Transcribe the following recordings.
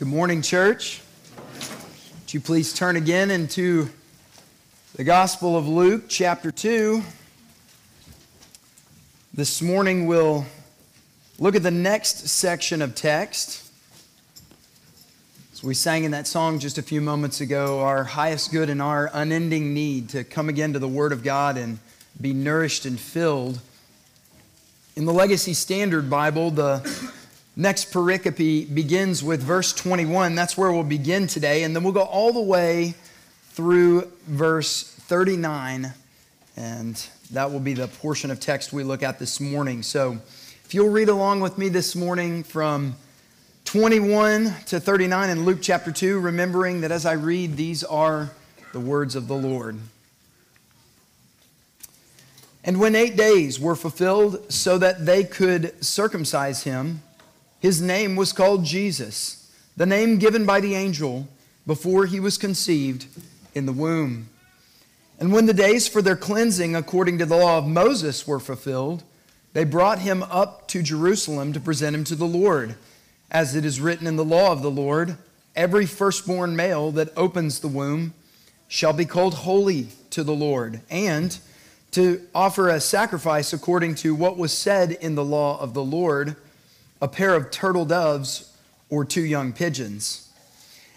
Good morning, church. Would you please turn again into the Gospel of Luke, chapter 2. This morning we'll look at the next section of text. As we sang in that song just a few moments ago, our highest good and our unending need to come again to the Word of God and be nourished and filled. In the Legacy Standard Bible, the Next pericope begins with verse 21. That's where we'll begin today. And then we'll go all the way through verse 39. And that will be the portion of text we look at this morning. So if you'll read along with me this morning from 21 to 39 in Luke chapter 2, remembering that as I read, these are the words of the Lord. And when eight days were fulfilled so that they could circumcise him, his name was called Jesus, the name given by the angel before he was conceived in the womb. And when the days for their cleansing according to the law of Moses were fulfilled, they brought him up to Jerusalem to present him to the Lord. As it is written in the law of the Lord, every firstborn male that opens the womb shall be called holy to the Lord, and to offer a sacrifice according to what was said in the law of the Lord a pair of turtle doves or two young pigeons.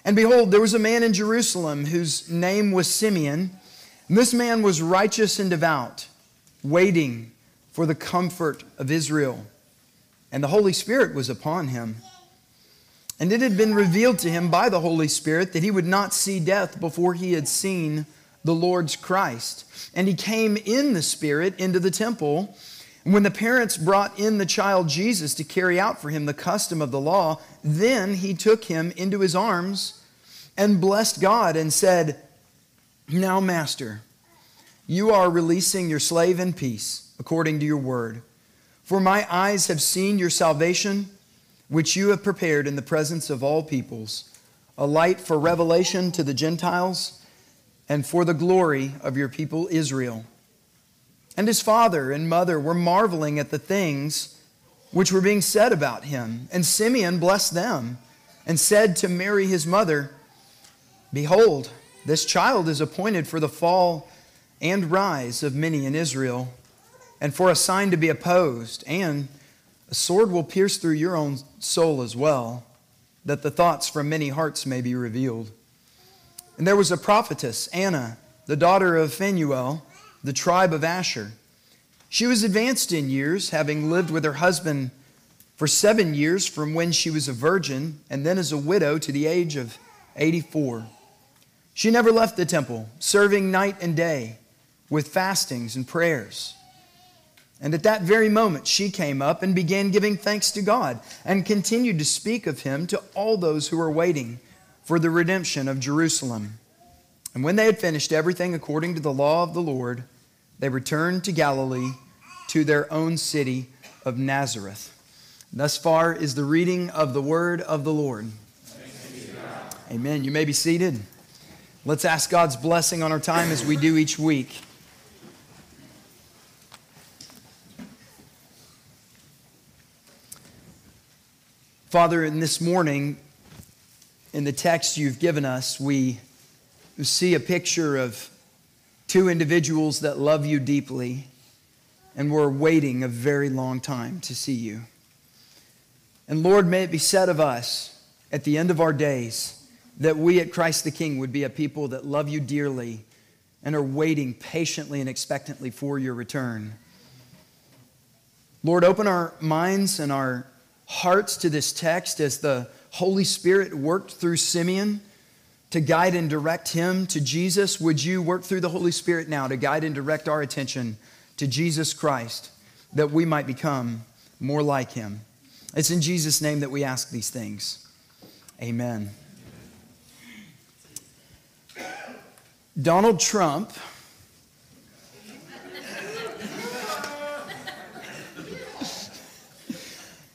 And behold, there was a man in Jerusalem whose name was Simeon. And this man was righteous and devout, waiting for the comfort of Israel. And the Holy Spirit was upon him. And it had been revealed to him by the Holy Spirit that he would not see death before he had seen the Lord's Christ. And he came in the Spirit into the temple. When the parents brought in the child Jesus to carry out for him the custom of the law, then he took him into his arms and blessed God and said, Now, Master, you are releasing your slave in peace, according to your word. For my eyes have seen your salvation, which you have prepared in the presence of all peoples, a light for revelation to the Gentiles and for the glory of your people Israel. And his father and mother were marveling at the things which were being said about him. And Simeon blessed them and said to Mary his mother, Behold, this child is appointed for the fall and rise of many in Israel, and for a sign to be opposed, and a sword will pierce through your own soul as well, that the thoughts from many hearts may be revealed. And there was a prophetess, Anna, the daughter of Phanuel the tribe of Asher. She was advanced in years, having lived with her husband for seven years from when she was a virgin, and then as a widow to the age of 84. She never left the temple, serving night and day with fastings and prayers. And at that very moment, she came up and began giving thanks to God and continued to speak of him to all those who were waiting for the redemption of Jerusalem. And when they had finished everything according to the law of the Lord, they returned to Galilee to their own city of Nazareth. Thus far is the reading of the word of the Lord. Amen. You may be seated. Let's ask God's blessing on our time as we do each week. Father, in this morning, in the text you've given us, we see a picture of two individuals that love you deeply and were waiting a very long time to see you. And Lord, may it be said of us at the end of our days that we at Christ the King would be a people that love you dearly and are waiting patiently and expectantly for your return. Lord, open our minds and our hearts to this text as the Holy Spirit worked through Simeon to guide and direct him to Jesus, would you work through the Holy Spirit now to guide and direct our attention to Jesus Christ that we might become more like him? It's in Jesus' name that we ask these things. Amen. Donald Trump.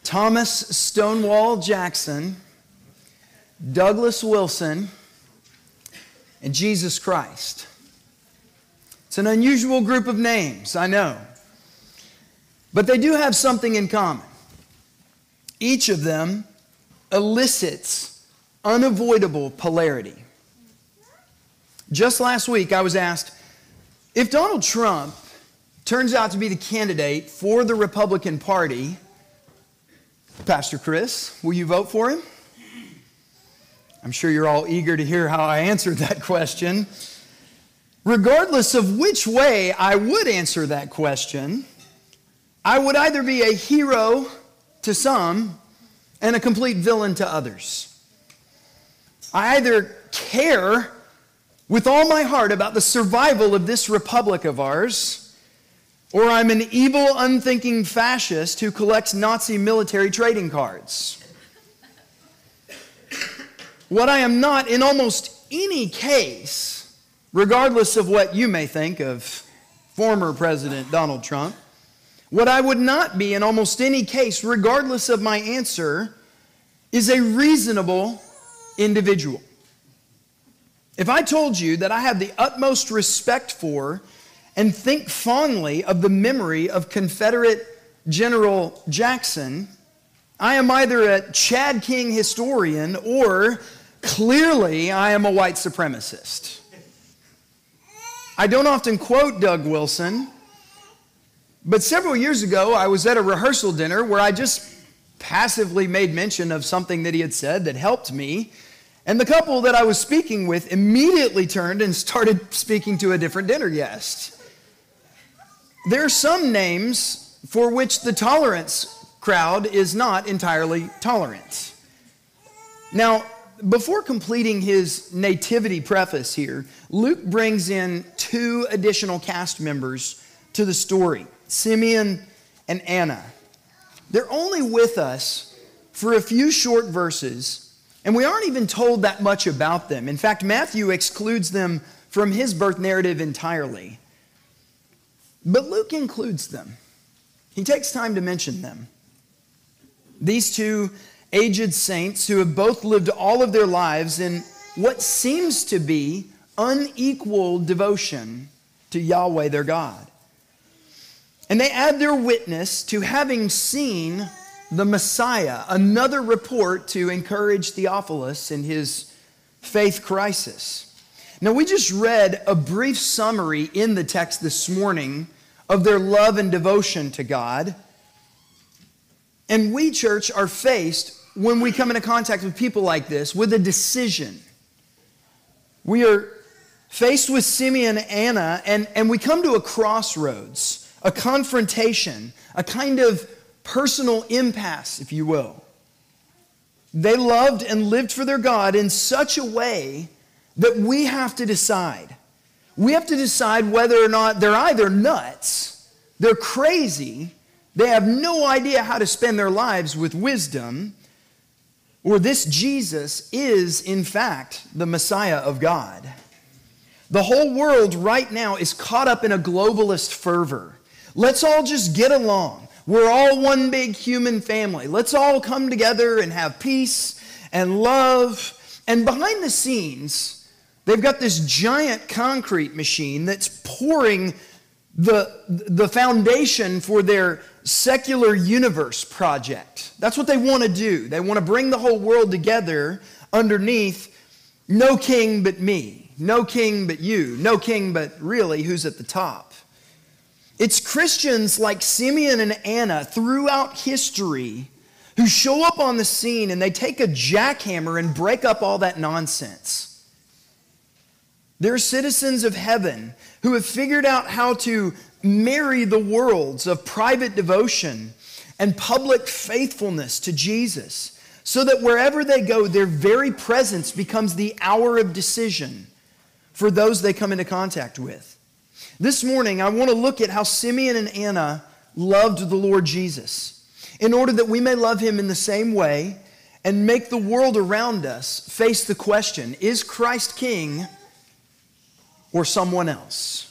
Thomas Stonewall Jackson, Douglas Wilson, and Jesus Christ. It's an unusual group of names, I know. But they do have something in common. Each of them elicits unavoidable polarity. Just last week, I was asked if Donald Trump turns out to be the candidate for the Republican Party, Pastor Chris, will you vote for him? I'm sure you're all eager to hear how I answered that question. Regardless of which way I would answer that question, I would either be a hero to some and a complete villain to others. I either care with all my heart about the survival of this republic of ours, or I'm an evil, unthinking fascist who collects Nazi military trading cards. What I am not in almost any case, regardless of what you may think of former President Donald Trump, what I would not be in almost any case, regardless of my answer, is a reasonable individual. If I told you that I have the utmost respect for and think fondly of the memory of Confederate General Jackson, I am either a Chad King historian or clearly I am a white supremacist. I don't often quote Doug Wilson but several years ago, I was at a rehearsal dinner where I just passively made mention of something that he had said that helped me. And the couple that I was speaking with immediately turned and started speaking to a different dinner guest. There are some names for which the tolerance crowd is not entirely tolerant. Now, before completing his nativity preface here, Luke brings in two additional cast members to the story. Simeon, and Anna. They're only with us for a few short verses, and we aren't even told that much about them. In fact, Matthew excludes them from his birth narrative entirely. But Luke includes them. He takes time to mention them. These two aged saints who have both lived all of their lives in what seems to be unequal devotion to Yahweh their God. And they add their witness to having seen the Messiah, another report to encourage Theophilus in his faith crisis. Now, we just read a brief summary in the text this morning of their love and devotion to God. And we, church, are faced, when we come into contact with people like this, with a decision. We are faced with Simeon and Anna, and, and we come to a crossroads a confrontation, a kind of personal impasse, if you will. They loved and lived for their God in such a way that we have to decide. We have to decide whether or not they're either nuts, they're crazy, they have no idea how to spend their lives with wisdom, or this Jesus is, in fact, the Messiah of God. The whole world right now is caught up in a globalist fervor. Let's all just get along. We're all one big human family. Let's all come together and have peace and love. And behind the scenes, they've got this giant concrete machine that's pouring the, the foundation for their secular universe project. That's what they want to do. They want to bring the whole world together underneath no king but me, no king but you, no king but really who's at the top. It's Christians like Simeon and Anna throughout history who show up on the scene and they take a jackhammer and break up all that nonsense. They're citizens of heaven who have figured out how to marry the worlds of private devotion and public faithfulness to Jesus so that wherever they go, their very presence becomes the hour of decision for those they come into contact with. This morning, I want to look at how Simeon and Anna loved the Lord Jesus in order that we may love him in the same way and make the world around us face the question is Christ king or someone else?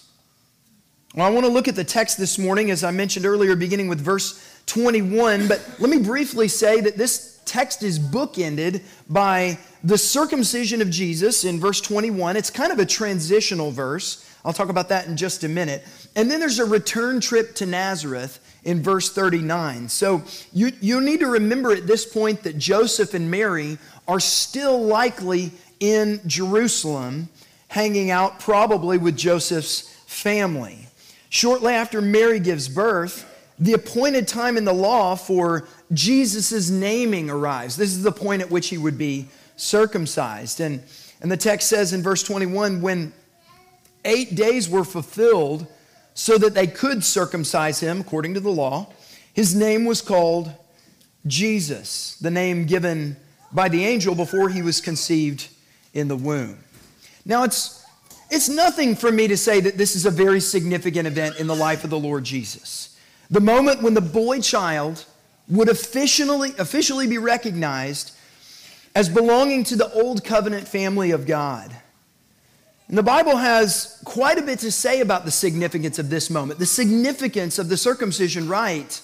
Well, I want to look at the text this morning, as I mentioned earlier, beginning with verse 21. But let me briefly say that this text is bookended by the circumcision of Jesus in verse 21. It's kind of a transitional verse. I'll talk about that in just a minute. And then there's a return trip to Nazareth in verse 39. So you, you need to remember at this point that Joseph and Mary are still likely in Jerusalem, hanging out probably with Joseph's family. Shortly after Mary gives birth, the appointed time in the law for Jesus' naming arrives. This is the point at which he would be circumcised. And, and the text says in verse 21 when eight days were fulfilled so that they could circumcise him according to the law, his name was called Jesus, the name given by the angel before he was conceived in the womb. Now, it's, it's nothing for me to say that this is a very significant event in the life of the Lord Jesus. The moment when the boy child would officially, officially be recognized as belonging to the old covenant family of God. And the Bible has quite a bit to say about the significance of this moment, the significance of the circumcision rite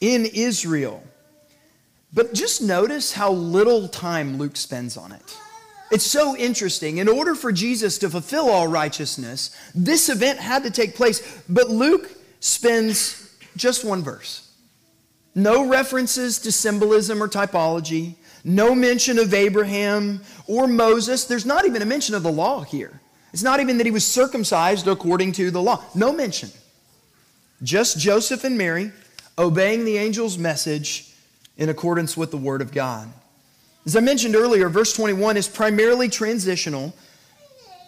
in Israel. But just notice how little time Luke spends on it. It's so interesting. In order for Jesus to fulfill all righteousness, this event had to take place, but Luke spends just one verse. No references to symbolism or typology, no mention of Abraham or Moses. There's not even a mention of the law here. It's not even that he was circumcised according to the law. No mention. Just Joseph and Mary obeying the angel's message in accordance with the Word of God. As I mentioned earlier, verse 21 is primarily transitional.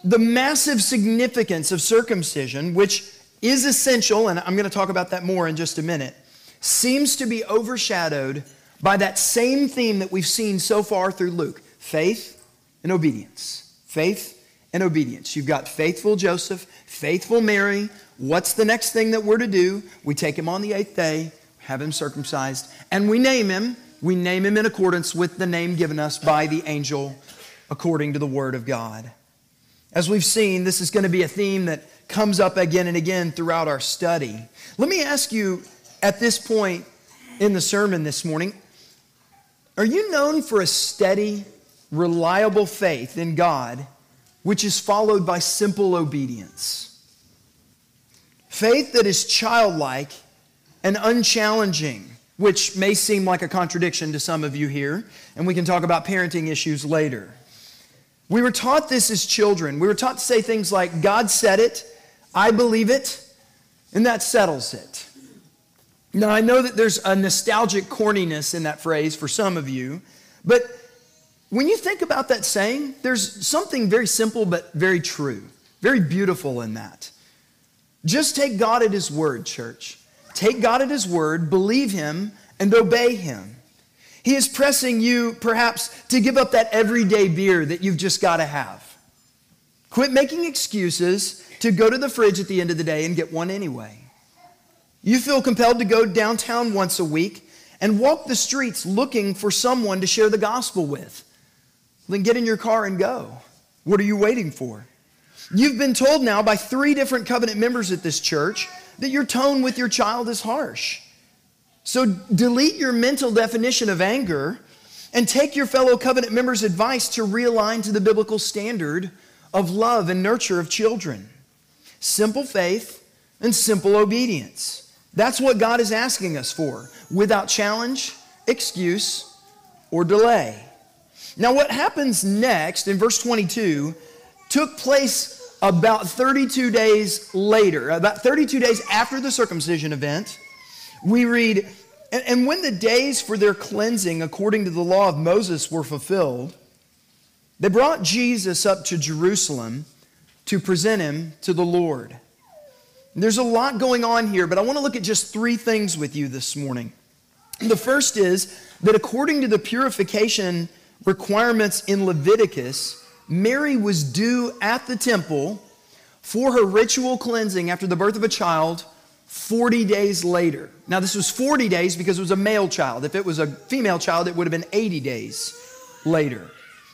The massive significance of circumcision, which is essential, and I'm going to talk about that more in just a minute, seems to be overshadowed by that same theme that we've seen so far through Luke faith and obedience. Faith and obedience. You've got faithful Joseph, faithful Mary. What's the next thing that we're to do? We take him on the eighth day, have him circumcised, and we name him. We name him in accordance with the name given us by the angel according to the word of God. As we've seen, this is going to be a theme that comes up again and again throughout our study. Let me ask you at this point in the sermon this morning are you known for a steady, reliable faith in God, which is followed by simple obedience? Faith that is childlike and unchallenging, which may seem like a contradiction to some of you here, and we can talk about parenting issues later. We were taught this as children. We were taught to say things like, God said it, I believe it, and that settles it. Now, I know that there's a nostalgic corniness in that phrase for some of you, but when you think about that saying, there's something very simple but very true, very beautiful in that. Just take God at His word, church. Take God at His word, believe Him, and obey Him. He is pressing you, perhaps, to give up that everyday beer that you've just got to have. Quit making excuses to go to the fridge at the end of the day and get one anyway. You feel compelled to go downtown once a week and walk the streets looking for someone to share the gospel with. Then get in your car and go. What are you waiting for? You've been told now by three different covenant members at this church that your tone with your child is harsh. So delete your mental definition of anger and take your fellow covenant members' advice to realign to the biblical standard of love and nurture of children. Simple faith and simple obedience. That's what God is asking us for without challenge, excuse, or delay. Now, what happens next in verse 22 took place about 32 days later, about 32 days after the circumcision event, we read, and when the days for their cleansing according to the law of Moses were fulfilled, they brought Jesus up to Jerusalem to present him to the Lord. There's a lot going on here, but I want to look at just three things with you this morning. The first is that according to the purification requirements in Leviticus, Mary was due at the temple for her ritual cleansing after the birth of a child 40 days later. Now, this was 40 days because it was a male child. If it was a female child, it would have been 80 days later.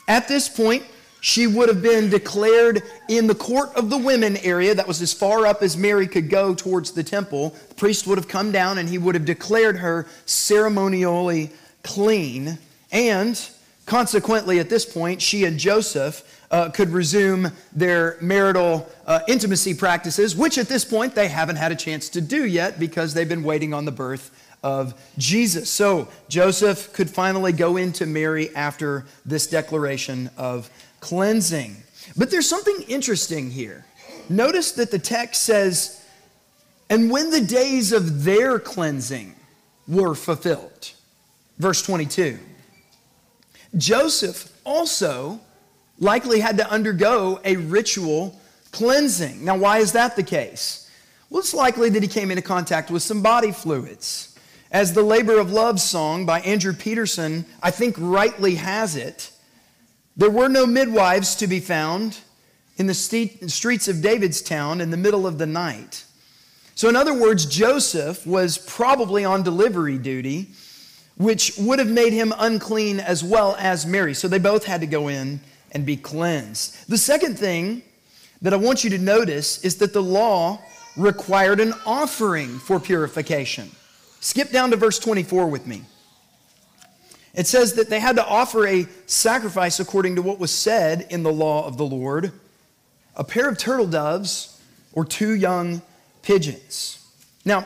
At this point, she would have been declared in the court of the women area that was as far up as Mary could go towards the temple. The priest would have come down and he would have declared her ceremonially clean and Consequently, at this point, she and Joseph uh, could resume their marital uh, intimacy practices, which at this point they haven't had a chance to do yet because they've been waiting on the birth of Jesus. So Joseph could finally go into Mary after this declaration of cleansing. But there's something interesting here. Notice that the text says, and when the days of their cleansing were fulfilled. Verse 22. Joseph also likely had to undergo a ritual cleansing. Now, why is that the case? Well, it's likely that he came into contact with some body fluids. As the Labor of Love song by Andrew Peterson, I think rightly has it, there were no midwives to be found in the streets of David's town in the middle of the night. So, in other words, Joseph was probably on delivery duty which would have made him unclean as well as Mary. So they both had to go in and be cleansed. The second thing that I want you to notice is that the law required an offering for purification. Skip down to verse 24 with me. It says that they had to offer a sacrifice according to what was said in the law of the Lord a pair of turtle doves or two young pigeons. Now,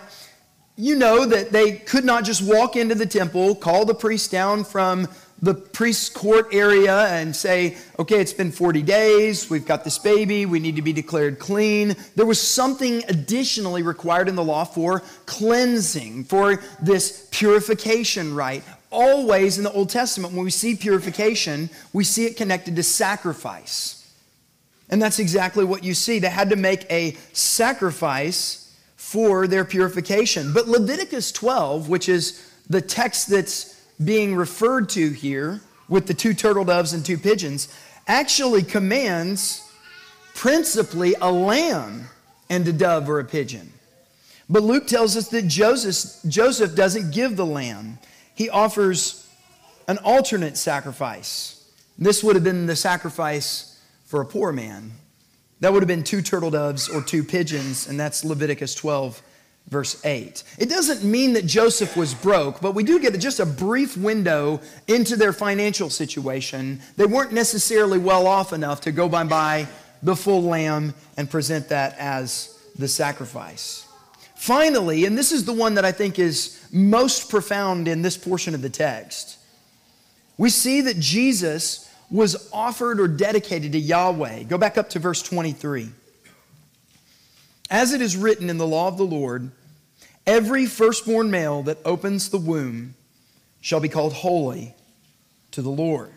you know that they could not just walk into the temple, call the priest down from the priest's court area and say, okay, it's been 40 days, we've got this baby, we need to be declared clean. There was something additionally required in the law for cleansing, for this purification rite. Always in the Old Testament, when we see purification, we see it connected to sacrifice. And that's exactly what you see. They had to make a sacrifice for their purification. But Leviticus 12, which is the text that's being referred to here with the two turtle doves and two pigeons, actually commands principally a lamb and a dove or a pigeon. But Luke tells us that Joseph, Joseph doesn't give the lamb, he offers an alternate sacrifice. This would have been the sacrifice for a poor man. That would have been two turtle doves or two pigeons, and that's Leviticus 12, verse 8. It doesn't mean that Joseph was broke, but we do get just a brief window into their financial situation. They weren't necessarily well off enough to go by buy the full lamb and present that as the sacrifice. Finally, and this is the one that I think is most profound in this portion of the text, we see that Jesus was offered or dedicated to Yahweh. Go back up to verse 23. As it is written in the law of the Lord, every firstborn male that opens the womb shall be called holy to the Lord.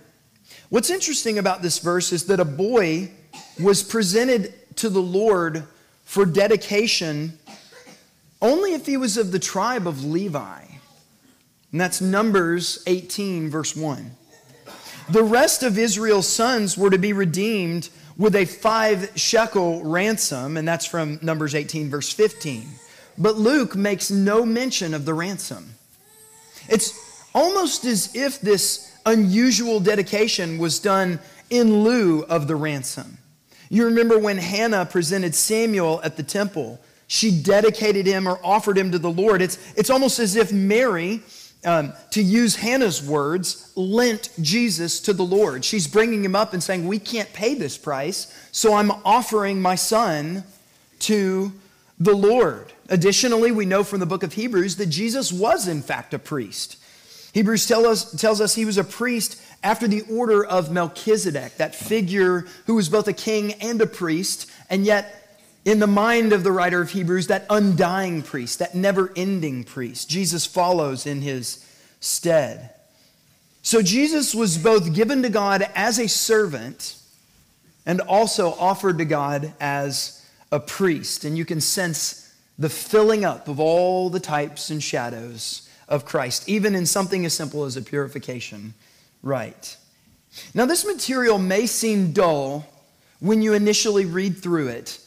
What's interesting about this verse is that a boy was presented to the Lord for dedication only if he was of the tribe of Levi. And that's Numbers 18, verse 1. The rest of Israel's sons were to be redeemed with a five shekel ransom, and that's from Numbers 18, verse 15. But Luke makes no mention of the ransom. It's almost as if this unusual dedication was done in lieu of the ransom. You remember when Hannah presented Samuel at the temple, she dedicated him or offered him to the Lord. It's, it's almost as if Mary um, to use Hannah's words, lent Jesus to the Lord. She's bringing him up and saying, We can't pay this price, so I'm offering my son to the Lord. Additionally, we know from the book of Hebrews that Jesus was, in fact, a priest. Hebrews tell us, tells us he was a priest after the order of Melchizedek, that figure who was both a king and a priest, and yet in the mind of the writer of Hebrews, that undying priest, that never ending priest. Jesus follows in his stead. So Jesus was both given to God as a servant and also offered to God as a priest. And you can sense the filling up of all the types and shadows of Christ, even in something as simple as a purification rite. Now, this material may seem dull when you initially read through it.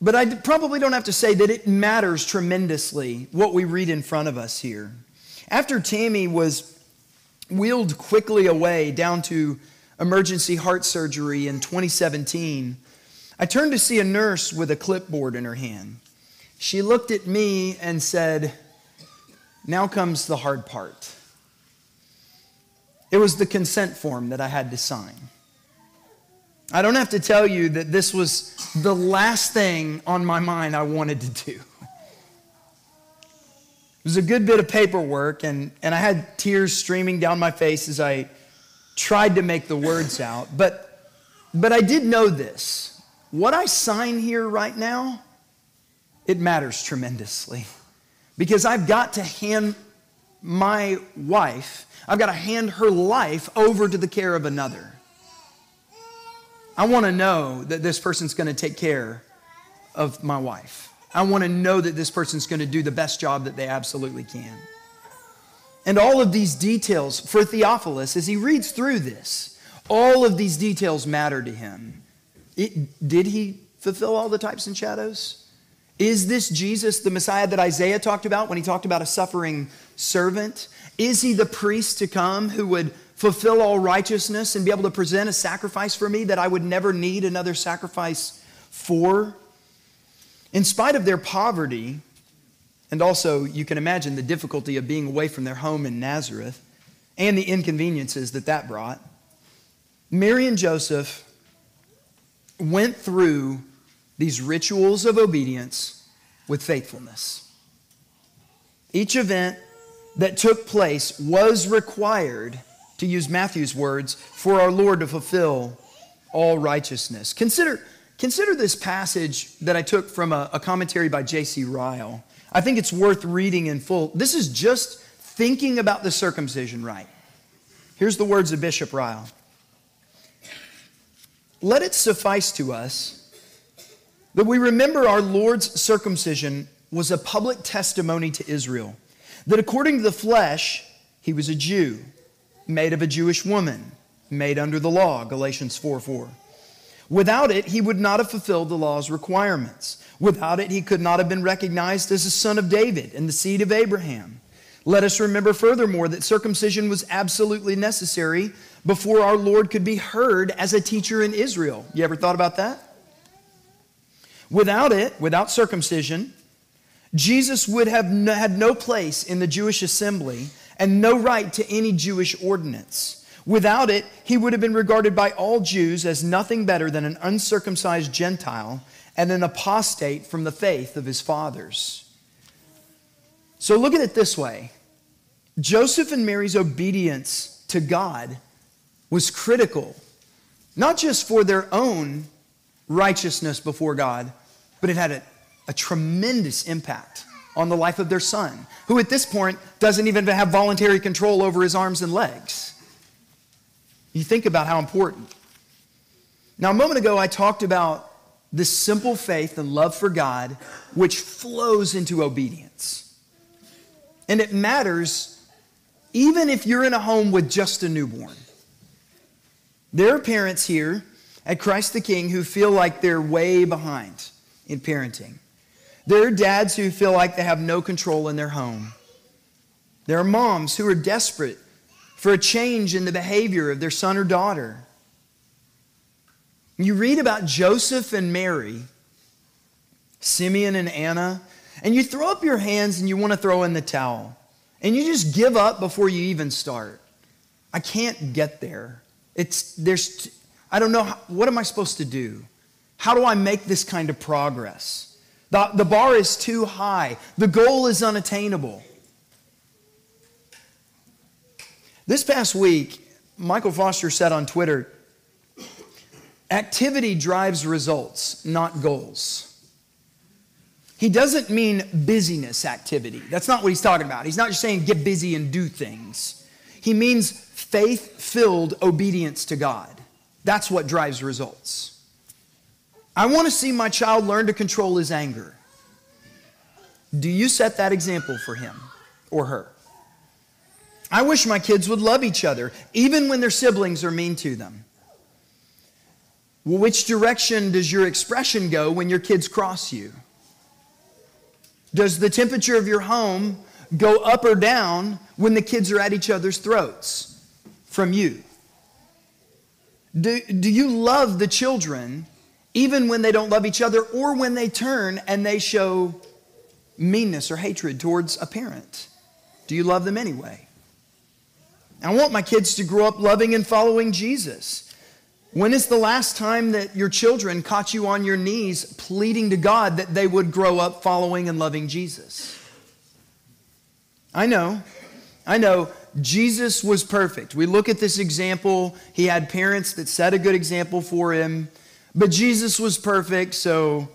But I probably don't have to say that it matters tremendously what we read in front of us here. After Tammy was wheeled quickly away down to emergency heart surgery in 2017, I turned to see a nurse with a clipboard in her hand. She looked at me and said, Now comes the hard part. It was the consent form that I had to sign. I don't have to tell you that this was the last thing on my mind I wanted to do. It was a good bit of paperwork, and, and I had tears streaming down my face as I tried to make the words out. But, but I did know this. What I sign here right now, it matters tremendously. Because I've got to hand my wife, I've got to hand her life over to the care of another. I want to know that this person's going to take care of my wife. I want to know that this person's going to do the best job that they absolutely can. And all of these details for Theophilus, as he reads through this, all of these details matter to him. It, did he fulfill all the types and shadows? Is this Jesus, the Messiah that Isaiah talked about when he talked about a suffering servant? Is he the priest to come who would fulfill all righteousness and be able to present a sacrifice for me that I would never need another sacrifice for? In spite of their poverty, and also you can imagine the difficulty of being away from their home in Nazareth and the inconveniences that that brought, Mary and Joseph went through these rituals of obedience with faithfulness. Each event that took place was required, to use Matthew's words, for our Lord to fulfill all righteousness. Consider Consider this passage that I took from a, a commentary by J.C. Ryle. I think it's worth reading in full. This is just thinking about the circumcision rite. Here's the words of Bishop Ryle Let it suffice to us that we remember our Lord's circumcision was a public testimony to Israel that according to the flesh, he was a Jew, made of a Jewish woman, made under the law, Galatians 4 4. Without it, he would not have fulfilled the law's requirements. Without it, he could not have been recognized as a son of David and the seed of Abraham. Let us remember furthermore that circumcision was absolutely necessary before our Lord could be heard as a teacher in Israel. You ever thought about that? Without it, without circumcision, Jesus would have had no place in the Jewish assembly and no right to any Jewish ordinance. Without it, he would have been regarded by all Jews as nothing better than an uncircumcised Gentile and an apostate from the faith of his fathers. So look at it this way Joseph and Mary's obedience to God was critical, not just for their own righteousness before God, but it had a, a tremendous impact on the life of their son, who at this point doesn't even have voluntary control over his arms and legs. You think about how important. Now, a moment ago, I talked about this simple faith and love for God, which flows into obedience. And it matters even if you're in a home with just a newborn. There are parents here at Christ the King who feel like they're way behind in parenting. There are dads who feel like they have no control in their home. There are moms who are desperate for a change in the behavior of their son or daughter. You read about Joseph and Mary, Simeon and Anna, and you throw up your hands and you want to throw in the towel. And you just give up before you even start. I can't get there. It's there's I don't know what am I supposed to do? How do I make this kind of progress? The, the bar is too high. The goal is unattainable. This past week, Michael Foster said on Twitter activity drives results, not goals. He doesn't mean busyness activity. That's not what he's talking about. He's not just saying get busy and do things. He means faith filled obedience to God. That's what drives results. I want to see my child learn to control his anger. Do you set that example for him or her? I wish my kids would love each other, even when their siblings are mean to them. Well, which direction does your expression go when your kids cross you? Does the temperature of your home go up or down when the kids are at each other's throats from you? Do, do you love the children even when they don't love each other or when they turn and they show meanness or hatred towards a parent? Do you love them anyway? I want my kids to grow up loving and following Jesus. When is the last time that your children caught you on your knees pleading to God that they would grow up following and loving Jesus? I know. I know. Jesus was perfect. We look at this example. He had parents that set a good example for him, but Jesus was perfect, so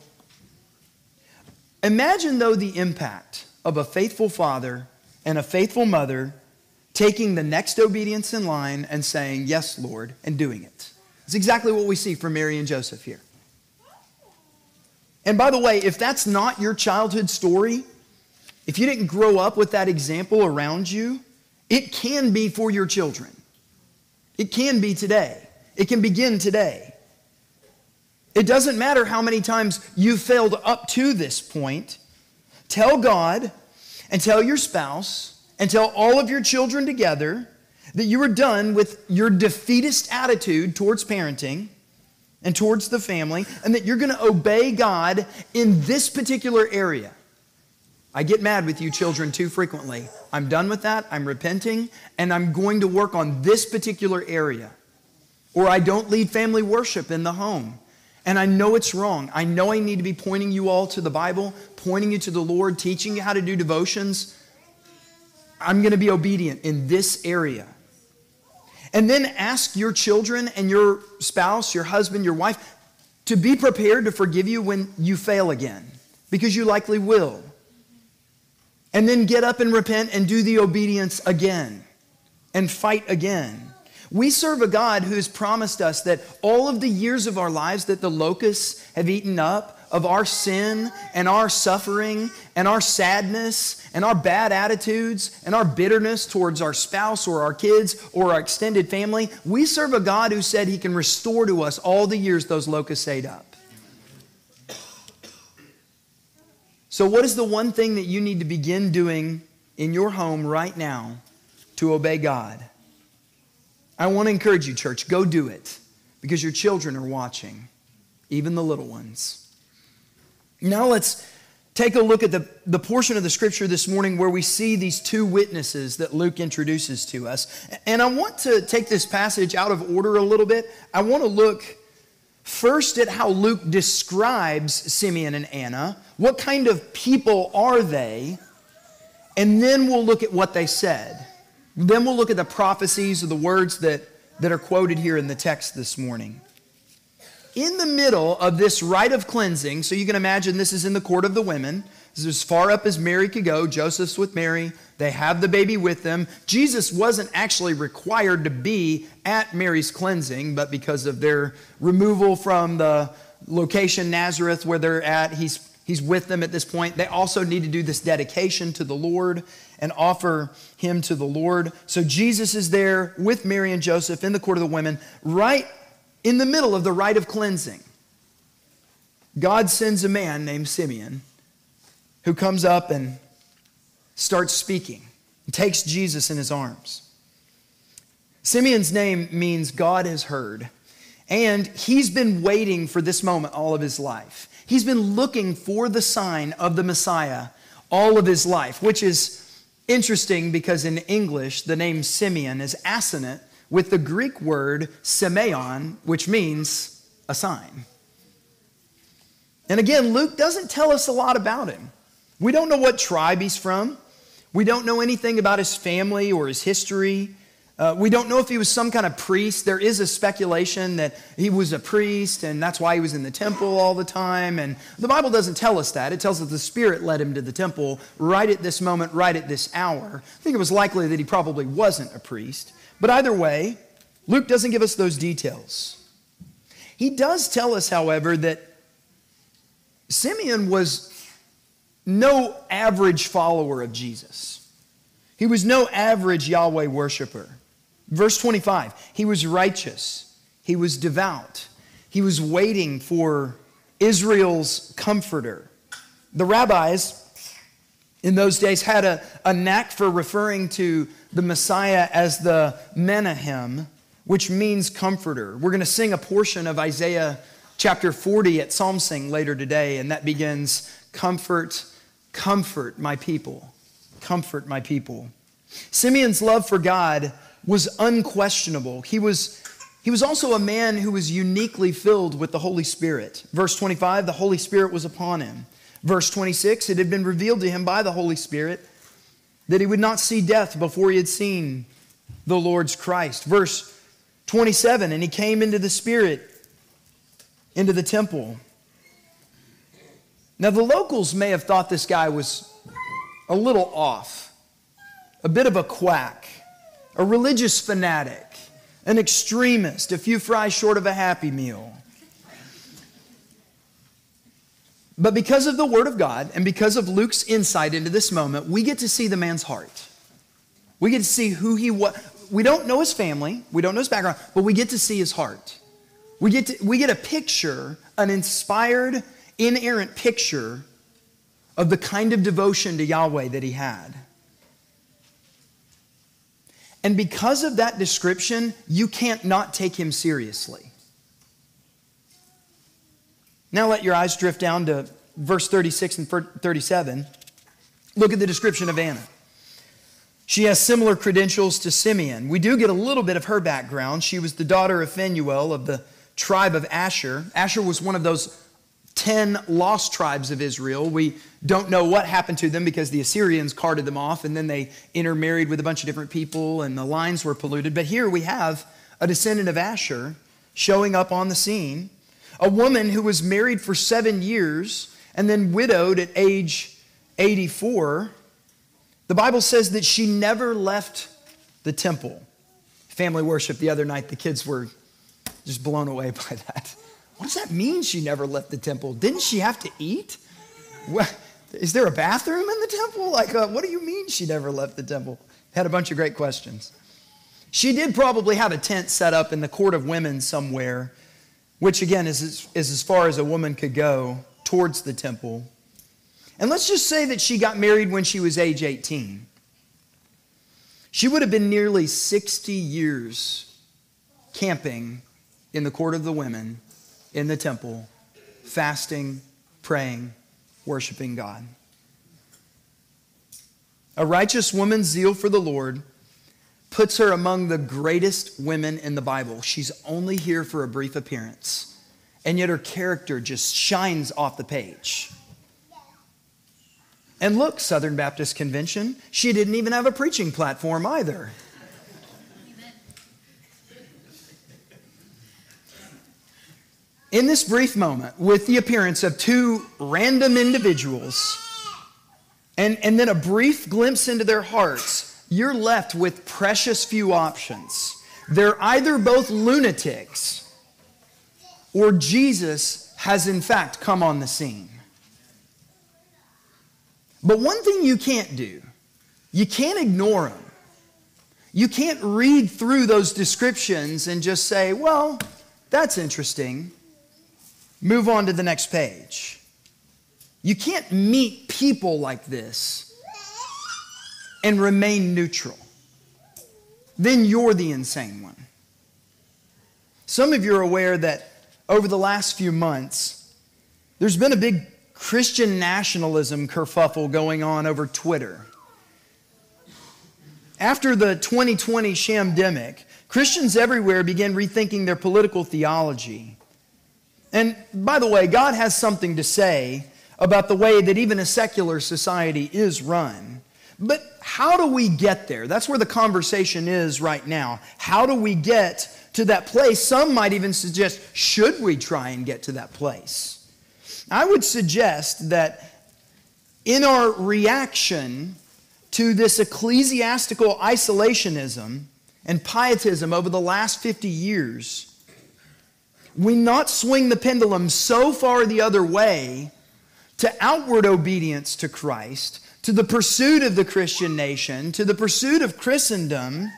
imagine, though, the impact of a faithful father and a faithful mother taking the next obedience in line and saying, Yes, Lord, and doing it. It's exactly what we see from Mary and Joseph here. And by the way, if that's not your childhood story, if you didn't grow up with that example around you, it can be for your children. It can be today. It can begin today. It doesn't matter how many times you've failed up to this point. Tell God and tell your spouse and tell all of your children together that you are done with your defeatist attitude towards parenting and towards the family, and that you're going to obey God in this particular area. I get mad with you children too frequently. I'm done with that. I'm repenting, and I'm going to work on this particular area. Or I don't lead family worship in the home. And I know it's wrong. I know I need to be pointing you all to the Bible, pointing you to the Lord, teaching you how to do devotions. I'm going to be obedient in this area. And then ask your children and your spouse, your husband, your wife, to be prepared to forgive you when you fail again, because you likely will. And then get up and repent and do the obedience again and fight again. We serve a God who has promised us that all of the years of our lives that the locusts have eaten up, of our sin and our suffering and our sadness and our bad attitudes and our bitterness towards our spouse or our kids or our extended family, we serve a God who said he can restore to us all the years those locusts ate up. So, what is the one thing that you need to begin doing in your home right now to obey God? I want to encourage you, church, go do it because your children are watching, even the little ones. Now let's take a look at the, the portion of the scripture this morning where we see these two witnesses that Luke introduces to us. And I want to take this passage out of order a little bit. I want to look first at how Luke describes Simeon and Anna. What kind of people are they? And then we'll look at what they said. Then we'll look at the prophecies or the words that, that are quoted here in the text this morning in the middle of this rite of cleansing, so you can imagine this is in the court of the women. This is as far up as Mary could go. Joseph's with Mary. They have the baby with them. Jesus wasn't actually required to be at Mary's cleansing, but because of their removal from the location Nazareth where they're at, he's, he's with them at this point. They also need to do this dedication to the Lord and offer him to the Lord. So Jesus is there with Mary and Joseph in the court of the women, right in the middle of the rite of cleansing, God sends a man named Simeon who comes up and starts speaking and takes Jesus in his arms. Simeon's name means God has heard, and he's been waiting for this moment all of his life. He's been looking for the sign of the Messiah all of his life, which is interesting because in English, the name Simeon is assonant with the Greek word semeion, which means a sign. And again, Luke doesn't tell us a lot about him. We don't know what tribe he's from. We don't know anything about his family or his history. Uh, we don't know if he was some kind of priest. There is a speculation that he was a priest and that's why he was in the temple all the time. And the Bible doesn't tell us that. It tells us the Spirit led him to the temple right at this moment, right at this hour. I think it was likely that he probably wasn't a priest. But either way, Luke doesn't give us those details. He does tell us, however, that Simeon was no average follower of Jesus. He was no average Yahweh worshiper. Verse 25, he was righteous, he was devout, he was waiting for Israel's comforter. The rabbis in those days had a, a knack for referring to the Messiah as the Menahem, which means comforter. We're going to sing a portion of Isaiah chapter 40 at Psalm Sing later today, and that begins Comfort, comfort my people. Comfort my people. Simeon's love for God was unquestionable. He was, he was also a man who was uniquely filled with the Holy Spirit. Verse 25, the Holy Spirit was upon him. Verse 26, it had been revealed to him by the Holy Spirit that he would not see death before he had seen the Lord's Christ. Verse 27, and he came into the Spirit, into the temple. Now, the locals may have thought this guy was a little off, a bit of a quack, a religious fanatic, an extremist, a few fries short of a happy meal. But because of the Word of God and because of Luke's insight into this moment, we get to see the man's heart. We get to see who he was. We don't know his family, we don't know his background, but we get to see his heart. We get, to, we get a picture, an inspired, inerrant picture of the kind of devotion to Yahweh that he had. And because of that description, you can't not take him seriously. Now let your eyes drift down to verse 36 and 37. Look at the description of Anna. She has similar credentials to Simeon. We do get a little bit of her background. She was the daughter of Phanuel of the tribe of Asher. Asher was one of those 10 lost tribes of Israel. We don't know what happened to them because the Assyrians carted them off and then they intermarried with a bunch of different people and the lines were polluted. But here we have a descendant of Asher showing up on the scene a woman who was married for seven years and then widowed at age 84. The Bible says that she never left the temple. Family worship the other night, the kids were just blown away by that. What does that mean she never left the temple? Didn't she have to eat? Is there a bathroom in the temple? Like, uh, what do you mean she never left the temple? Had a bunch of great questions. She did probably have a tent set up in the court of women somewhere which again is, is as far as a woman could go towards the temple. And let's just say that she got married when she was age 18. She would have been nearly 60 years camping in the court of the women in the temple, fasting, praying, worshiping God. A righteous woman's zeal for the Lord puts her among the greatest women in the Bible. She's only here for a brief appearance, and yet her character just shines off the page. And look, Southern Baptist Convention, she didn't even have a preaching platform either. In this brief moment, with the appearance of two random individuals, and, and then a brief glimpse into their hearts, you're left with precious few options. They're either both lunatics or Jesus has in fact come on the scene. But one thing you can't do, you can't ignore them. You can't read through those descriptions and just say, well, that's interesting. Move on to the next page. You can't meet people like this and remain neutral, then you're the insane one. Some of you are aware that over the last few months, there's been a big Christian nationalism kerfuffle going on over Twitter. After the 2020 shamdemic, Christians everywhere began rethinking their political theology. And by the way, God has something to say about the way that even a secular society is run. But how do we get there? That's where the conversation is right now. How do we get to that place? Some might even suggest, should we try and get to that place? I would suggest that in our reaction to this ecclesiastical isolationism and pietism over the last 50 years, we not swing the pendulum so far the other way to outward obedience to Christ to the pursuit of the Christian nation, to the pursuit of Christendom,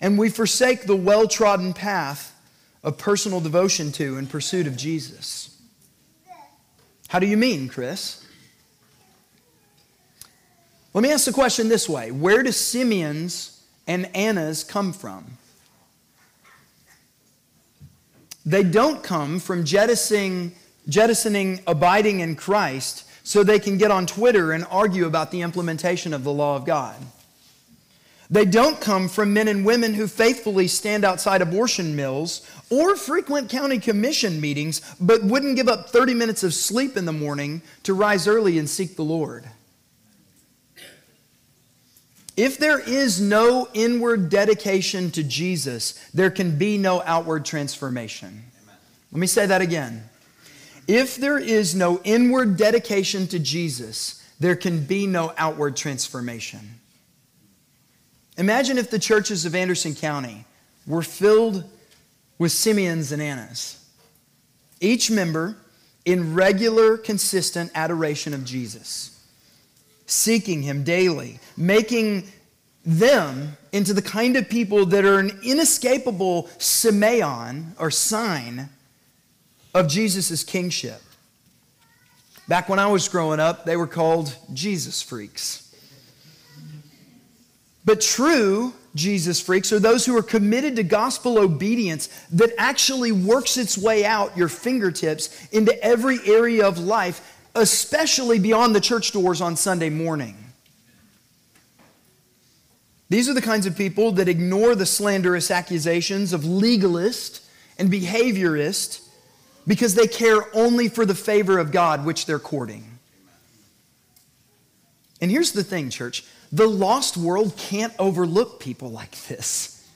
and we forsake the well trodden path of personal devotion to and pursuit of Jesus. How do you mean, Chris? Let me ask the question this way Where do Simeon's and Anna's come from? They don't come from jettisoning, jettisoning abiding in Christ so they can get on Twitter and argue about the implementation of the law of God. They don't come from men and women who faithfully stand outside abortion mills or frequent county commission meetings, but wouldn't give up 30 minutes of sleep in the morning to rise early and seek the Lord. If there is no inward dedication to Jesus, there can be no outward transformation. Amen. Let me say that again. If there is no inward dedication to Jesus, there can be no outward transformation. Imagine if the churches of Anderson County were filled with Simeons and Annas, each member in regular, consistent adoration of Jesus, seeking Him daily, making them into the kind of people that are an inescapable semeion or sign of Jesus' kingship. Back when I was growing up, they were called Jesus freaks. But true Jesus freaks are those who are committed to gospel obedience that actually works its way out your fingertips into every area of life, especially beyond the church doors on Sunday morning. These are the kinds of people that ignore the slanderous accusations of legalist and behaviorist because they care only for the favor of God which they're courting. And here's the thing, church the lost world can't overlook people like this.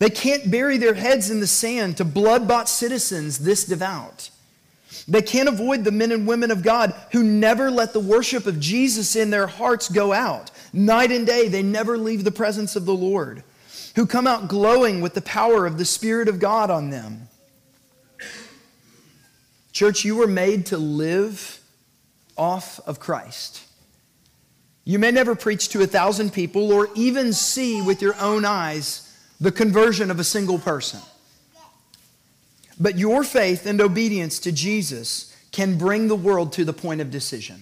They can't bury their heads in the sand to blood bought citizens this devout. They can't avoid the men and women of God who never let the worship of Jesus in their hearts go out. Night and day, they never leave the presence of the Lord, who come out glowing with the power of the Spirit of God on them. Church, you were made to live off of Christ. You may never preach to a thousand people or even see with your own eyes the conversion of a single person. But your faith and obedience to Jesus can bring the world to the point of decision.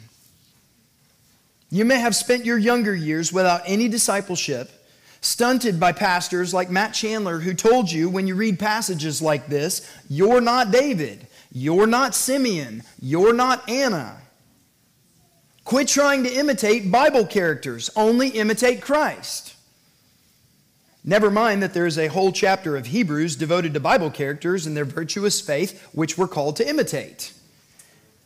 You may have spent your younger years without any discipleship, stunted by pastors like Matt Chandler, who told you when you read passages like this, you're not David, you're not Simeon, you're not Anna. Quit trying to imitate Bible characters, only imitate Christ. Never mind that there is a whole chapter of Hebrews devoted to Bible characters and their virtuous faith, which we're called to imitate.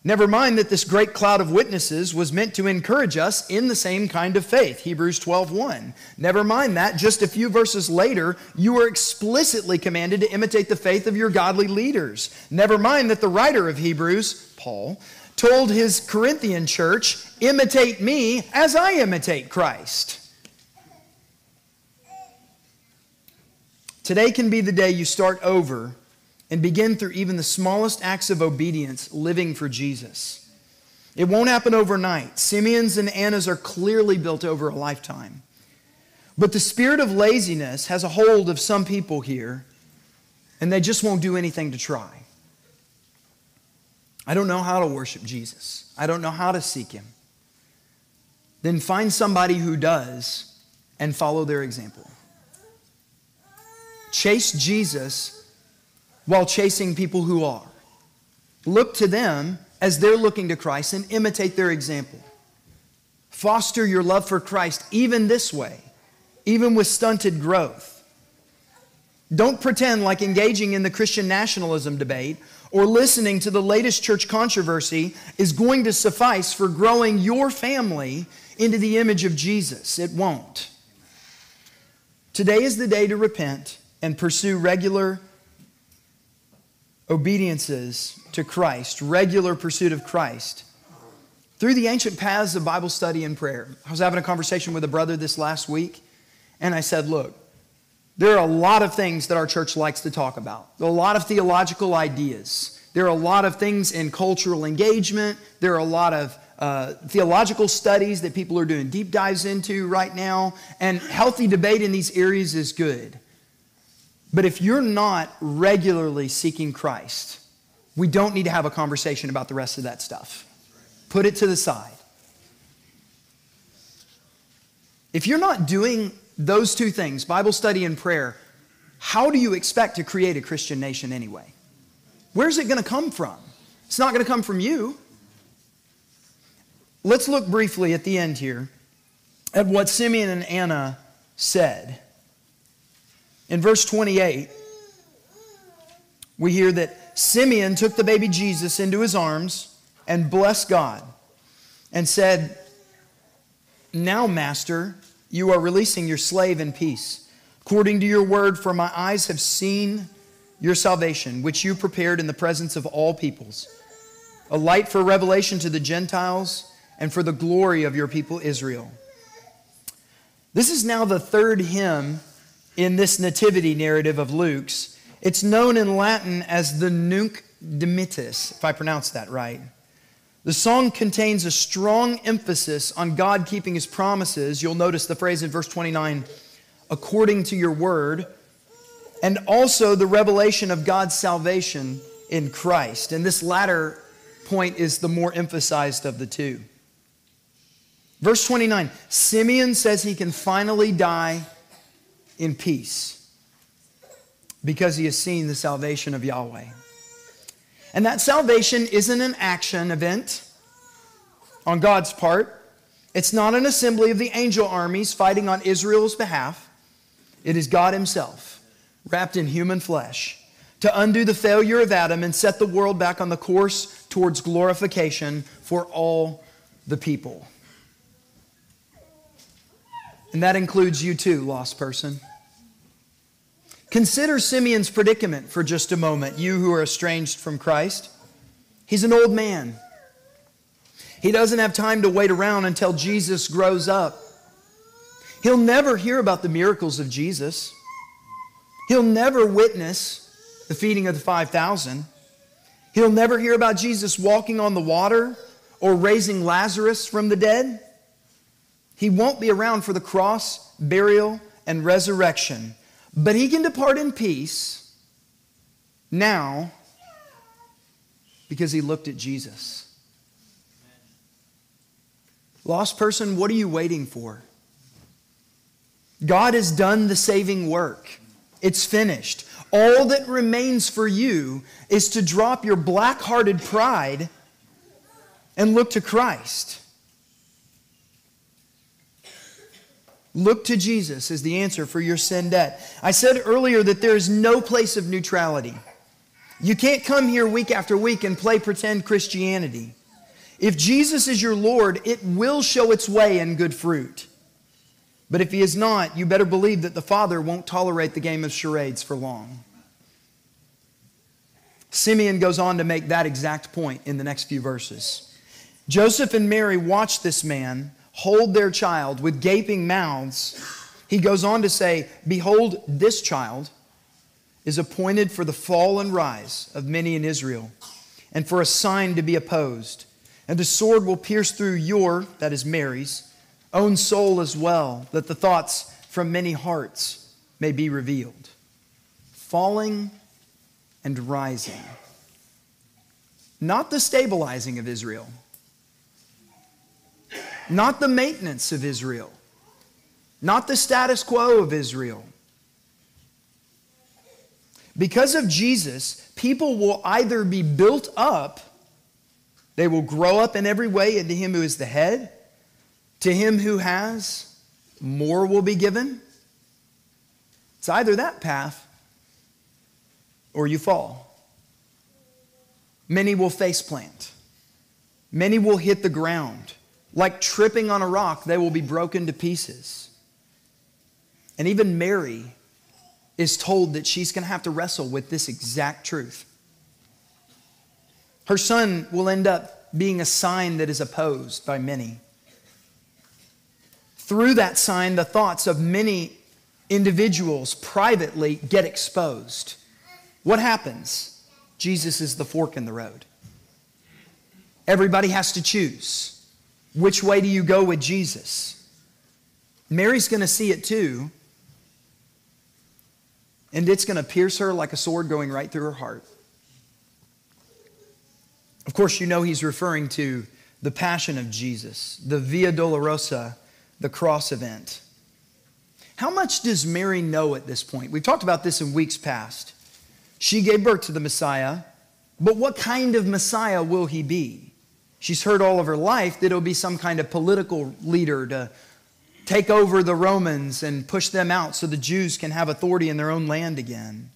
Never mind that this great cloud of witnesses was meant to encourage us in the same kind of faith, Hebrews 12:1. Never mind that just a few verses later, you are explicitly commanded to imitate the faith of your godly leaders. Never mind that the writer of Hebrews, Paul, told his Corinthian church, imitate me as I imitate Christ. Today can be the day you start over and begin through even the smallest acts of obedience living for Jesus. It won't happen overnight. Simeons and Annas are clearly built over a lifetime. But the spirit of laziness has a hold of some people here, and they just won't do anything to try. I don't know how to worship Jesus. I don't know how to seek him. Then find somebody who does and follow their example. Chase Jesus while chasing people who are. Look to them as they're looking to Christ and imitate their example. Foster your love for Christ even this way, even with stunted growth. Don't pretend like engaging in the Christian nationalism debate or listening to the latest church controversy is going to suffice for growing your family into the image of Jesus. It won't. Today is the day to repent and pursue regular obediences to Christ, regular pursuit of Christ. Through the ancient paths of Bible study and prayer. I was having a conversation with a brother this last week, and I said, Look, there are a lot of things that our church likes to talk about. A lot of theological ideas. There are a lot of things in cultural engagement. There are a lot of uh, theological studies that people are doing deep dives into right now. And healthy debate in these areas is good. But if you're not regularly seeking Christ, we don't need to have a conversation about the rest of that stuff. Put it to the side. If you're not doing those two things, Bible study and prayer, how do you expect to create a Christian nation anyway? Where's it going to come from? It's not going to come from you. Let's look briefly at the end here at what Simeon and Anna said. In verse 28, we hear that Simeon took the baby Jesus into his arms and blessed God and said, Now, Master, you are releasing your slave in peace, according to your word, for my eyes have seen your salvation, which you prepared in the presence of all peoples, a light for revelation to the Gentiles and for the glory of your people Israel. This is now the third hymn in this nativity narrative of Luke's. It's known in Latin as the Nunc Dimittis, if I pronounce that right. The song contains a strong emphasis on God keeping his promises. You'll notice the phrase in verse 29 according to your word, and also the revelation of God's salvation in Christ. And this latter point is the more emphasized of the two. Verse 29 Simeon says he can finally die in peace because he has seen the salvation of Yahweh. And that salvation isn't an action event on God's part. It's not an assembly of the angel armies fighting on Israel's behalf. It is God Himself, wrapped in human flesh, to undo the failure of Adam and set the world back on the course towards glorification for all the people. And that includes you too, lost person. Consider Simeon's predicament for just a moment, you who are estranged from Christ. He's an old man. He doesn't have time to wait around until Jesus grows up. He'll never hear about the miracles of Jesus. He'll never witness the feeding of the 5,000. He'll never hear about Jesus walking on the water or raising Lazarus from the dead. He won't be around for the cross, burial, and resurrection. But he can depart in peace now because he looked at Jesus. Lost person, what are you waiting for? God has done the saving work. It's finished. All that remains for you is to drop your black hearted pride and look to Christ. Look to Jesus as the answer for your sin debt. I said earlier that there is no place of neutrality. You can't come here week after week and play pretend Christianity. If Jesus is your Lord, it will show its way in good fruit. But if he is not, you better believe that the Father won't tolerate the game of charades for long. Simeon goes on to make that exact point in the next few verses. Joseph and Mary watched this man hold their child with gaping mouths, he goes on to say, Behold, this child is appointed for the fall and rise of many in Israel, and for a sign to be opposed. And the sword will pierce through your, that is Mary's, own soul as well, that the thoughts from many hearts may be revealed. Falling and rising. Not the stabilizing of Israel not the maintenance of Israel, not the status quo of Israel. Because of Jesus, people will either be built up, they will grow up in every way into Him who is the head, to Him who has, more will be given. It's either that path or you fall. Many will face plant. Many will hit the ground. Like tripping on a rock, they will be broken to pieces. And even Mary is told that she's going to have to wrestle with this exact truth. Her son will end up being a sign that is opposed by many. Through that sign, the thoughts of many individuals privately get exposed. What happens? Jesus is the fork in the road. Everybody has to choose. Which way do you go with Jesus? Mary's going to see it too, and it's going to pierce her like a sword going right through her heart. Of course, you know he's referring to the passion of Jesus, the Via Dolorosa, the cross event. How much does Mary know at this point? We've talked about this in weeks past. She gave birth to the Messiah, but what kind of Messiah will he be? She's heard all of her life that it'll be some kind of political leader to take over the Romans and push them out so the Jews can have authority in their own land again.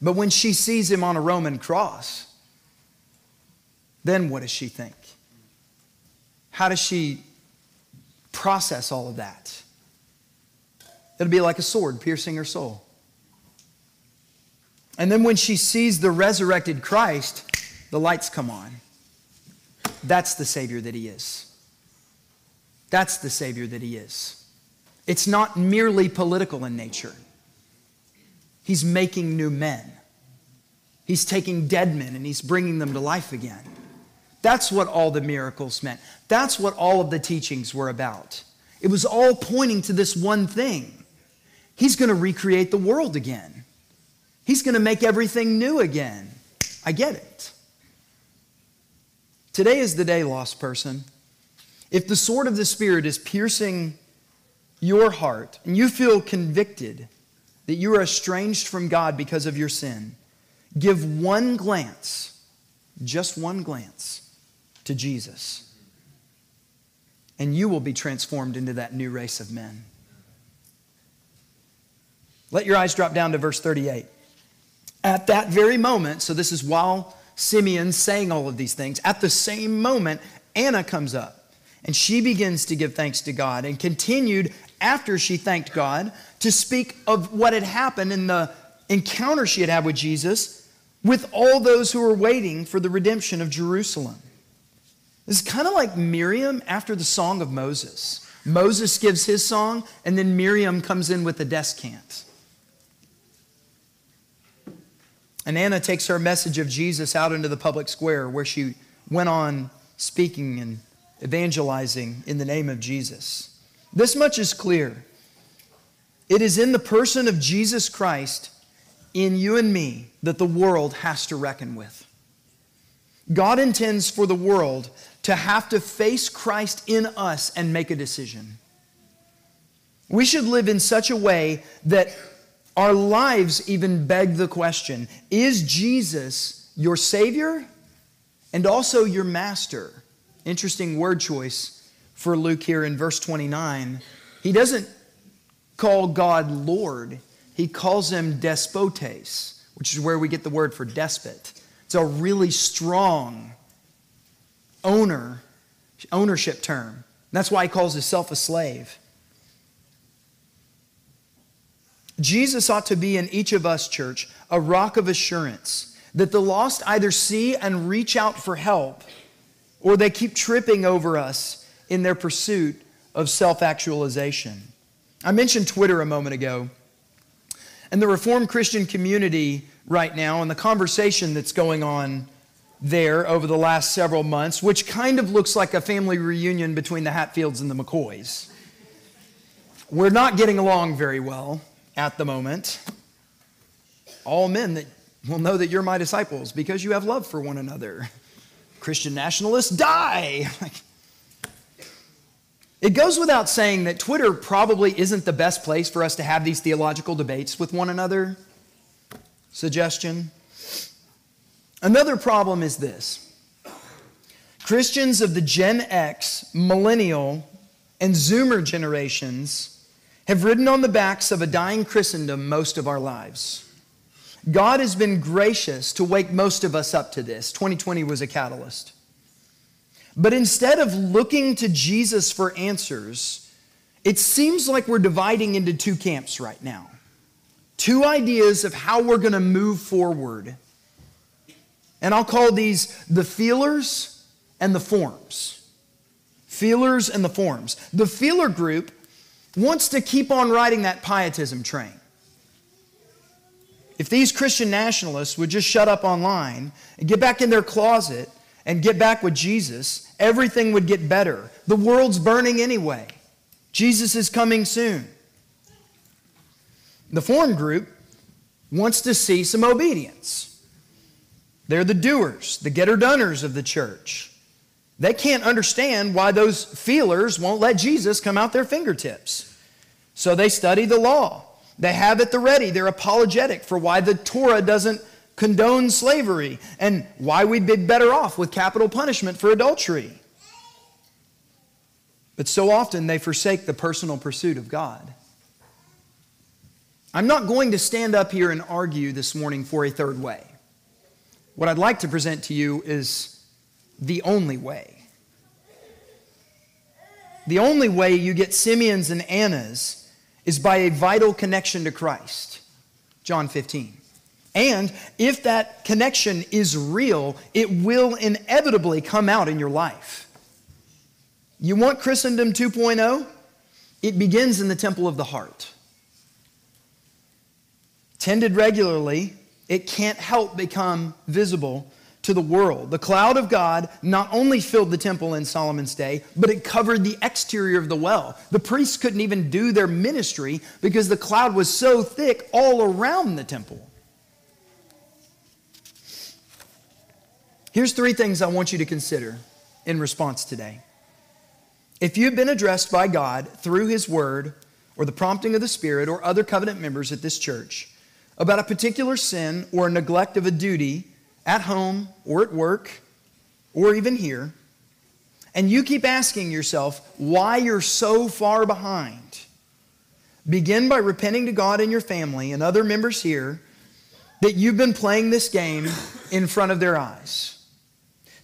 But when she sees him on a Roman cross, then what does she think? How does she process all of that? It'll be like a sword piercing her soul. And then when she sees the resurrected Christ, the lights come on. That's the Savior that He is. That's the Savior that He is. It's not merely political in nature. He's making new men. He's taking dead men and he's bringing them to life again. That's what all the miracles meant. That's what all of the teachings were about. It was all pointing to this one thing. He's going to recreate the world again. He's going to make everything new again. I get it. Today is the day, lost person. If the sword of the Spirit is piercing your heart and you feel convicted that you are estranged from God because of your sin, give one glance, just one glance, to Jesus. And you will be transformed into that new race of men. Let your eyes drop down to verse 38. At that very moment, so this is while Simeon's saying all of these things, at the same moment, Anna comes up and she begins to give thanks to God and continued after she thanked God to speak of what had happened in the encounter she had had with Jesus with all those who were waiting for the redemption of Jerusalem. This is kind of like Miriam after the song of Moses. Moses gives his song, and then Miriam comes in with the descant. And Anna takes her message of Jesus out into the public square where she went on speaking and evangelizing in the name of Jesus. This much is clear. It is in the person of Jesus Christ, in you and me, that the world has to reckon with. God intends for the world to have to face Christ in us and make a decision. We should live in such a way that our lives even beg the question Is Jesus your Savior and also your Master? Interesting word choice for Luke here in verse 29. He doesn't call God Lord, he calls him despotes, which is where we get the word for despot. It's a really strong owner, ownership term. That's why he calls himself a slave. Jesus ought to be in each of us, church, a rock of assurance that the lost either see and reach out for help or they keep tripping over us in their pursuit of self actualization. I mentioned Twitter a moment ago. And the Reformed Christian community right now, and the conversation that's going on there over the last several months, which kind of looks like a family reunion between the Hatfields and the McCoys. We're not getting along very well at the moment. All men that will know that you're my disciples because you have love for one another. Christian nationalists die. it goes without saying that Twitter probably isn't the best place for us to have these theological debates with one another. Suggestion. Another problem is this Christians of the Gen X, Millennial, and Zoomer generations have ridden on the backs of a dying Christendom most of our lives. God has been gracious to wake most of us up to this. 2020 was a catalyst. But instead of looking to Jesus for answers, it seems like we're dividing into two camps right now. Two ideas of how we're going to move forward. And I'll call these the feelers and the forms. Feelers and the forms. The feeler group wants to keep on riding that pietism train. If these Christian nationalists would just shut up online and get back in their closet and get back with Jesus, everything would get better. The world's burning anyway. Jesus is coming soon. The form group wants to see some obedience. They're the doers, the getter doners of the church. They can't understand why those feelers won't let Jesus come out their fingertips. So they study the law. They have at the ready. They're apologetic for why the Torah doesn't condone slavery and why we'd be better off with capital punishment for adultery. But so often they forsake the personal pursuit of God. I'm not going to stand up here and argue this morning for a third way. What I'd like to present to you is the only way. The only way you get Simeon's and Anna's is by a vital connection to Christ. John 15. And if that connection is real, it will inevitably come out in your life. You want Christendom 2.0? It begins in the temple of the heart. Tended regularly, it can't help become visible to the world. The cloud of God not only filled the temple in Solomon's day, but it covered the exterior of the well. The priests couldn't even do their ministry because the cloud was so thick all around the temple. Here's three things I want you to consider in response today. If you've been addressed by God through His Word or the prompting of the Spirit or other covenant members at this church about a particular sin or a neglect of a duty at home or at work or even here, and you keep asking yourself why you're so far behind, begin by repenting to God and your family and other members here that you've been playing this game in front of their eyes.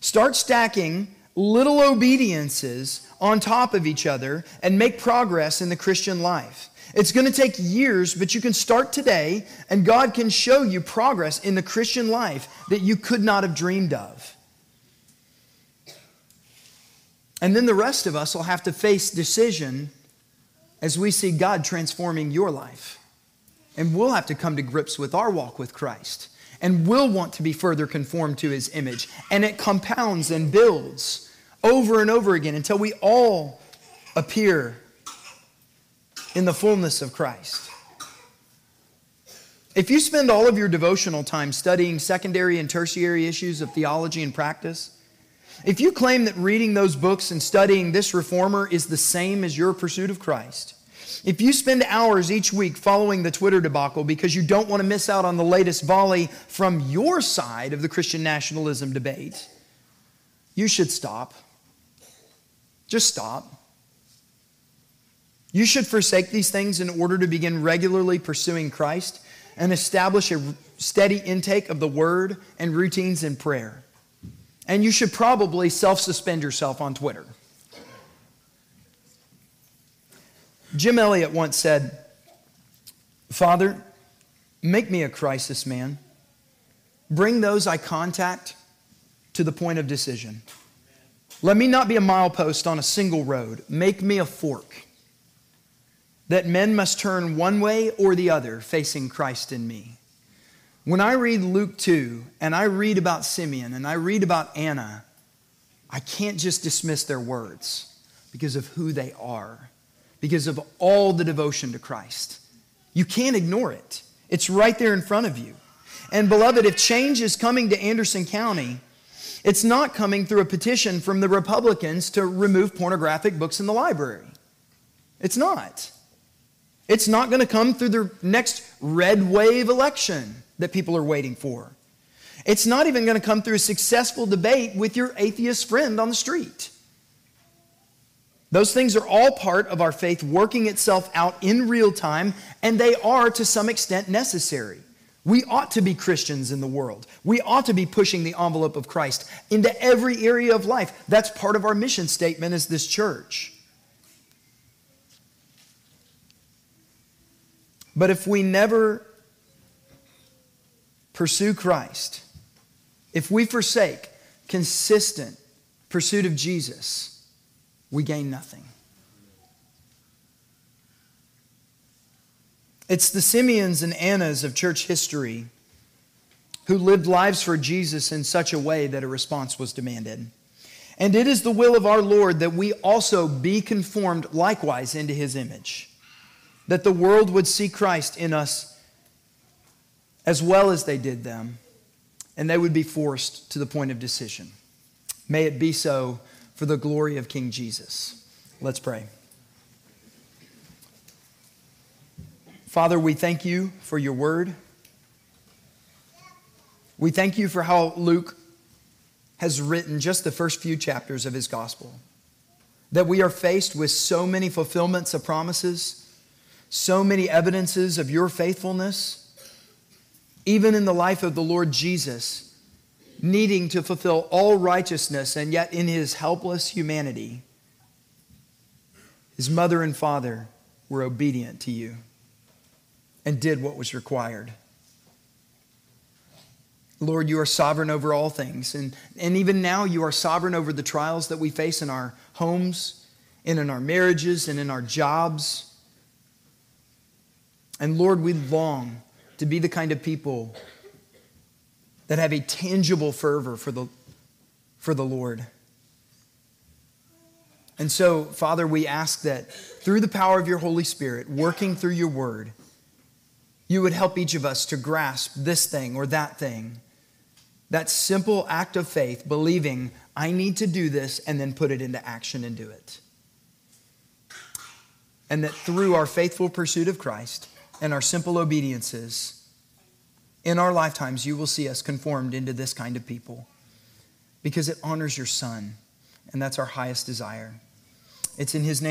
Start stacking little obediences on top of each other and make progress in the Christian life. It's going to take years, but you can start today, and God can show you progress in the Christian life that you could not have dreamed of. And then the rest of us will have to face decision as we see God transforming your life. And we'll have to come to grips with our walk with Christ. And we'll want to be further conformed to his image. And it compounds and builds over and over again until we all appear in the fullness of Christ. If you spend all of your devotional time studying secondary and tertiary issues of theology and practice, if you claim that reading those books and studying this reformer is the same as your pursuit of Christ, if you spend hours each week following the Twitter debacle because you don't want to miss out on the latest volley from your side of the Christian nationalism debate, you should stop. Just stop. You should forsake these things in order to begin regularly pursuing Christ and establish a steady intake of the Word and routines in prayer. And you should probably self suspend yourself on Twitter. Jim Elliot once said, Father, make me a crisis man. Bring those I contact to the point of decision. Let me not be a milepost on a single road. Make me a fork that men must turn one way or the other facing Christ in me. When I read Luke 2 and I read about Simeon and I read about Anna, I can't just dismiss their words because of who they are, because of all the devotion to Christ. You can't ignore it, it's right there in front of you. And beloved, if change is coming to Anderson County, it's not coming through a petition from the Republicans to remove pornographic books in the library. It's not. It's not going to come through the next red wave election that people are waiting for. It's not even going to come through a successful debate with your atheist friend on the street. Those things are all part of our faith working itself out in real time, and they are to some extent necessary. We ought to be Christians in the world. We ought to be pushing the envelope of Christ into every area of life. That's part of our mission statement as this church. But if we never pursue Christ, if we forsake consistent pursuit of Jesus, we gain nothing. It's the Simeons and Annas of church history who lived lives for Jesus in such a way that a response was demanded. And it is the will of our Lord that we also be conformed likewise into his image that the world would see Christ in us as well as they did them, and they would be forced to the point of decision. May it be so for the glory of King Jesus. Let's pray. Father, we thank you for your word. We thank you for how Luke has written just the first few chapters of his gospel. that we are faced with so many fulfillments of promises, so many evidences of your faithfulness, even in the life of the Lord Jesus, needing to fulfill all righteousness, and yet in his helpless humanity, his mother and father were obedient to you and did what was required. Lord, you are sovereign over all things. And, and even now, you are sovereign over the trials that we face in our homes, and in our marriages, and in our jobs. And Lord, we long to be the kind of people that have a tangible fervor for the, for the Lord. And so, Father, we ask that through the power of your Holy Spirit, working through your word, you would help each of us to grasp this thing or that thing that simple act of faith, believing I need to do this and then put it into action and do it. And that through our faithful pursuit of Christ and our simple obediences in our lifetimes, you will see us conformed into this kind of people because it honors your Son, and that's our highest desire. It's in His name.